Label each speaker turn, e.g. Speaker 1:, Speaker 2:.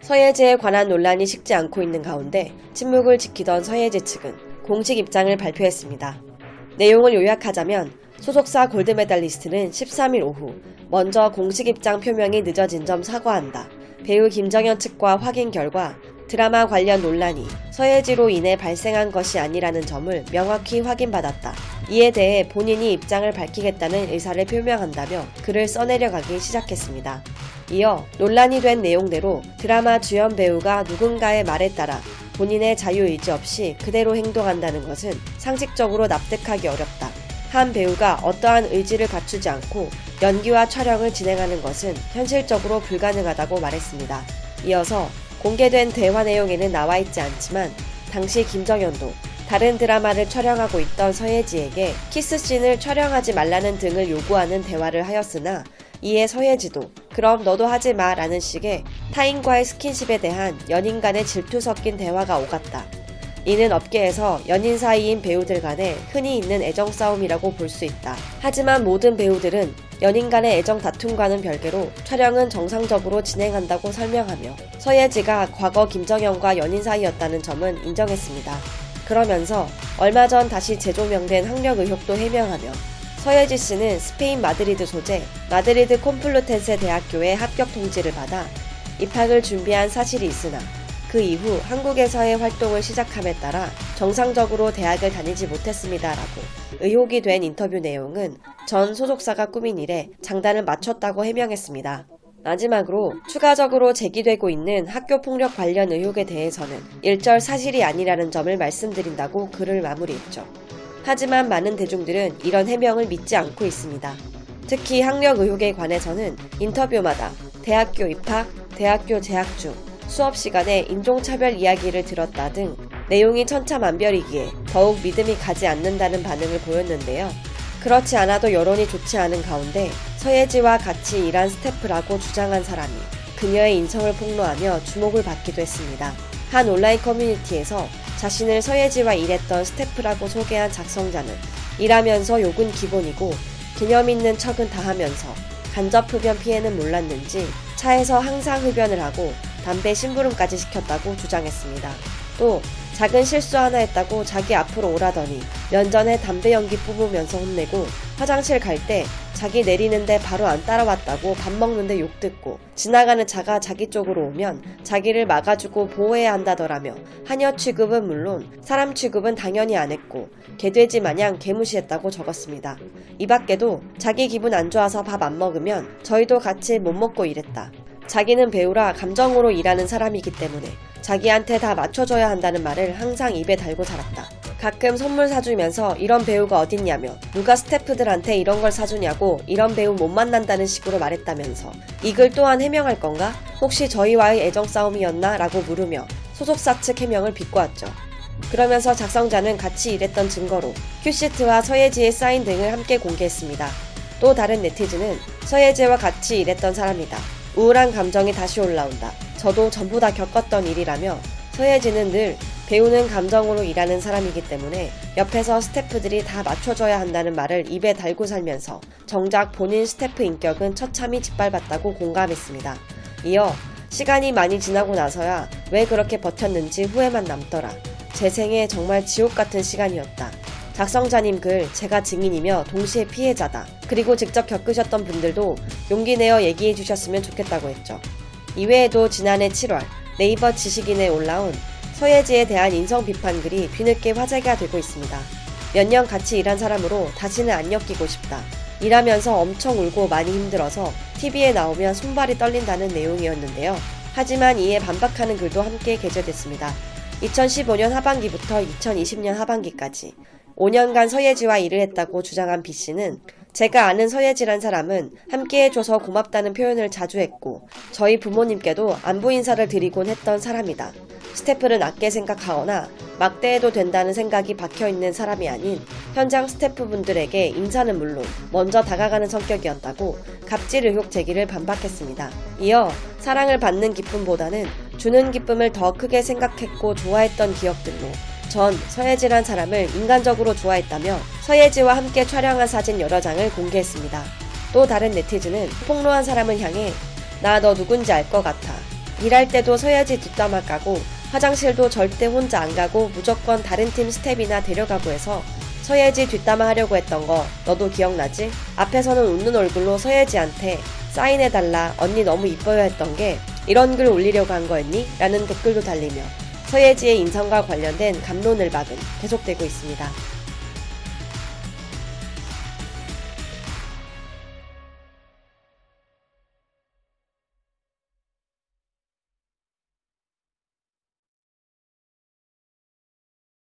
Speaker 1: 서예지에 관한 논란이 식지 않고 있는 가운데 침묵을 지키던 서예지 측은 공식 입장을 발표했습니다. 내용을 요약하자면 소속사 골드메달리스트는 13일 오후 먼저 공식 입장 표명이 늦어진 점 사과한다. 배우 김정현 측과 확인 결과 드라마 관련 논란이 서예지로 인해 발생한 것이 아니라는 점을 명확히 확인받았다. 이에 대해 본인이 입장을 밝히겠다는 의사를 표명한다며 글을 써내려가기 시작했습니다. 이어 논란이 된 내용대로 드라마 주연 배우가 누군가의 말에 따라 본인의 자유의지 없이 그대로 행동한다는 것은 상식적으로 납득하기 어렵다. 한 배우가 어떠한 의지를 갖추지 않고 연기와 촬영을 진행하는 것은 현실적으로 불가능하다고 말했습니다. 이어서 공개된 대화 내용에는 나와 있지 않지만 당시 김정현도 다른 드라마를 촬영하고 있던 서예지에게 키스씬을 촬영하지 말라는 등을 요구하는 대화를 하였으나 이에 서예지도 그럼 너도 하지 마 라는 식의 타인과의 스킨십에 대한 연인 간의 질투 섞인 대화가 오갔다. 이는 업계에서 연인 사이인 배우들 간에 흔히 있는 애정 싸움이라고 볼 수 있다. 하지만 모든 배우들은 연인 간의 애정 다툼과는 별개로 촬영은 정상적으로 진행한다고 설명하며 서예지가 과거 김정현과 연인 사이였다는 점은 인정했습니다. 그러면서 얼마 전 다시 재조명된 학력 의혹도 해명하며 서예지 씨는 스페인 마드리드 소재 마드리드 콤플루텐세 대학교의 합격 통지를 받아 입학을 준비한 사실이 있으나 그 이후 한국에서의 활동을 시작함에 따라 정상적으로 대학을 다니지 못했습니다라고 의혹이 된 인터뷰 내용은 전 소속사가 꾸민 일에 장단을 맞췄다고 해명했습니다. 마지막으로 추가적으로 제기되고 있는 학교 폭력 관련 의혹에 대해서는 일절 사실이 아니라는 점을 말씀드린다고 글을 마무리했죠. 하지만 많은 대중들은 이런 해명을 믿지 않고 있습니다. 특히 학력 의혹에 관해서는 인터뷰마다 대학교 입학, 대학교 재학 중, 수업 시간에 인종차별 이야기를 들었다 등 내용이 천차만별이기에 더욱 믿음이 가지 않는다는 반응을 보였는데요. 그렇지 않아도 여론이 좋지 않은 가운데 서예지와 같이 일한 스태프라고 주장한 사람이 그녀의 인성을 폭로하며 주목을 받기도 했습니다. 한 온라인 커뮤니티에서 자신을 서예지와 일했던 스태프라고 소개한 작성자는 일하면서 욕은 기본이고 개념 있는 척은 다 하면서 간접 흡연 피해는 몰랐는지 차에서 항상 흡연을 하고 담배 심부름까지 시켰다고 주장했습니다. 또 작은 실수 하나 했다고 자기 앞으로 오라더니 면전에 담배 연기 뿜으면서 혼내고 화장실 갈 때 자기 내리는데 바로 안 따라왔다고 밥 먹는데 욕 듣고 지나가는 차가 자기 쪽으로 오면 자기를 막아주고 보호해야 한다더라며 하녀 취급은 물론 사람 취급은 당연히 안 했고 개돼지 마냥 개무시했다고 적었습니다. 이 밖에도 자기 기분 안 좋아서 밥 안 먹으면 저희도 같이 못 먹고 이랬다. 자기는 배우라 감정으로 일하는 사람이기 때문에 자기한테 다 맞춰줘야 한다는 말을 항상 입에 달고 살았다. 가끔 선물 사주면서 이런 배우가 어딨냐며 누가 스태프들한테 이런 걸 사주냐고 이런 배우 못 만난다는 식으로 말했다면서 이 글 또한 해명할 건가? 혹시 저희와의 애정 싸움이었나? 라고 물으며 소속사 측 해명을 비꼬았죠. 그러면서 작성자는 같이 일했던 증거로 큐시트와 서예지의 사인 등을 함께 공개했습니다. 또 다른 네티즌은 서예지와 같이 일했던 사람이다. 우울한 감정이 다시 올라온다. 저도 전부 다 겪었던 일이라며 서예지는 늘 배우는 감정으로 일하는 사람이기 때문에 옆에서 스태프들이 다 맞춰줘야 한다는 말을 입에 달고 살면서 정작 본인 스태프 인격은 처참히 짓밟았다고 공감했습니다. 이어 시간이 많이 지나고 나서야 왜 그렇게 버텼는지 후회만 남더라. 제 생에 정말 지옥 같은 시간이었다. 작성자님 글 제가 증인이며 동시에 피해자다. 그리고 직접 겪으셨던 분들도 용기 내어 얘기해 주셨으면 좋겠다고 했죠. 이외에도 지난해 7월 네이버 지식인에 올라온 서예지에 대한 인성 비판 글이 뒤늦게 화제가 되고 있습니다. 몇 년 같이 일한 사람으로 다시는 안 엮이고 싶다. 일하면서 엄청 울고 많이 힘들어서 TV에 나오면 손발이 떨린다는 내용이었는데요. 하지만 이에 반박하는 글도 함께 게재됐습니다. 2015년 하반기부터 2020년 하반기까지 5년간 서예지와 일을 했다고 주장한 B씨는 제가 아는 서예지란 사람은 함께 해줘서 고맙다는 표현을 자주 했고 저희 부모님께도 안부 인사를 드리곤 했던 사람이다. 스태프를 낮게 생각하거나 막대해도 된다는 생각이 박혀있는 사람이 아닌 현장 스태프분들에게 인사는 물론 먼저 다가가는 성격이었다고 갑질 의혹 제기를 반박했습니다. 이어 사랑을 받는 기쁨보다는 주는 기쁨을 더 크게 생각했고 좋아했던 기억들로 전 서예지란 사람을 인간적으로 좋아했다며 서예지와 함께 촬영한 사진 여러 장을 공개했습니다. 또 다른 네티즌은 폭로한 사람을 향해 나 너 누군지 알 것 같아. 일할 때도 서예지 뒷담화 까고 화장실도 절대 혼자 안 가고 무조건 다른 팀 스텝이나 데려가고 해서 서예지 뒷담화 하려고 했던 거 너도 기억나지? 앞에서는 웃는 얼굴로 서예지한테 사인해달라 언니 너무 이뻐요 했던 게 이런 글 올리려고 한 거였니? 라는 댓글도 달리며 서예지의 인성과 관련된 감론을 박은 계속되고 있습니다.